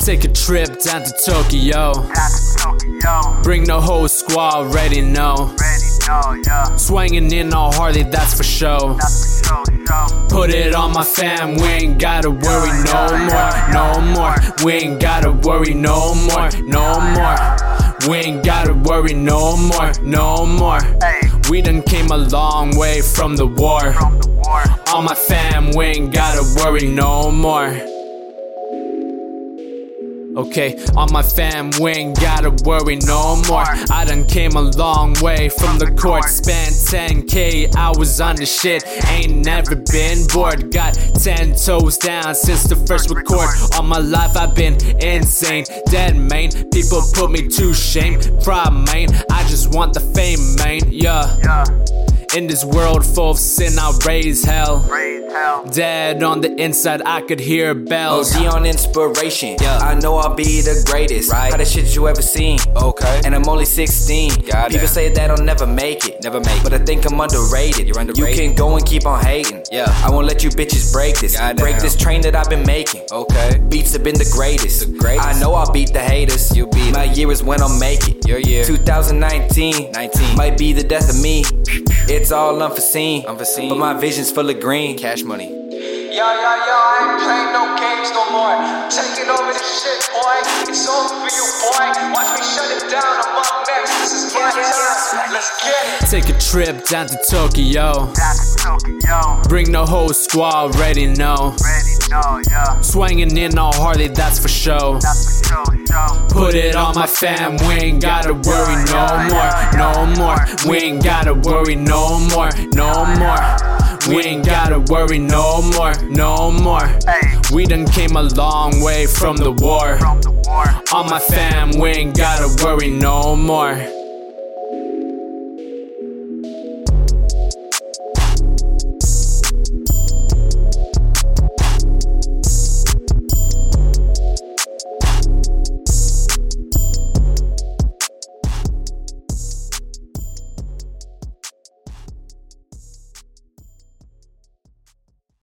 Take a trip down to Tokyo. Bring the whole squad, already know. Swinging in all Harley, that's for sure. Put it on my fam, we ain't gotta worry no more, no more. We ain't gotta worry no more, no more. We ain't gotta worry no more, no more. We done came a long way from the war. On my fam, we ain't gotta worry no more. Okay, on my fam, we ain't gotta worry no more. I done came a long way from the court. Spent 10k, I was on the shit. Ain't never been bored. Got 10 toes down since the first record. All my life, I've been insane. Dead main, people put me to shame. Pride main, I just want the fame, main. Yeah. In this world full of sin, I'll raise hell. Dead on the inside, I could hear bells. Oh, OG on inspiration. Yeah. I know I'll be the greatest. Right. Hottest shit you ever seen. Okay. And I'm only 16. Goddamn. People say that I'll never make it. Never make it. But I think I'm underrated. You're underrated. You can go and keep on hating. Yeah. I won't let you bitches break this. Goddamn. Break this train that I've been making. Okay. Beats have been the greatest. The greatest. I know I'll beat the haters. You beat My year is when I'll make it. Your year. 2019. 19. Might be the death of me. It's all unforeseen. Unforeseen. But my vision's full of green. Cash money. Yo, yo, yo, I ain't playing no games no more. Taking over this shit, boy. It's over for you, boy. Watch me shut it down. I'm up next. This is my time. Let's get it. Take a trip down to Tokyo. Bring the whole squad, already know. Swinging in all Harley, that's for sure. Put it on my fam, we ain't gotta worry no more, no more. We ain't gotta worry no more, no more. We ain't gotta worry no more, no more. We done came a long way from the war. On my fam, we ain't gotta worry no more.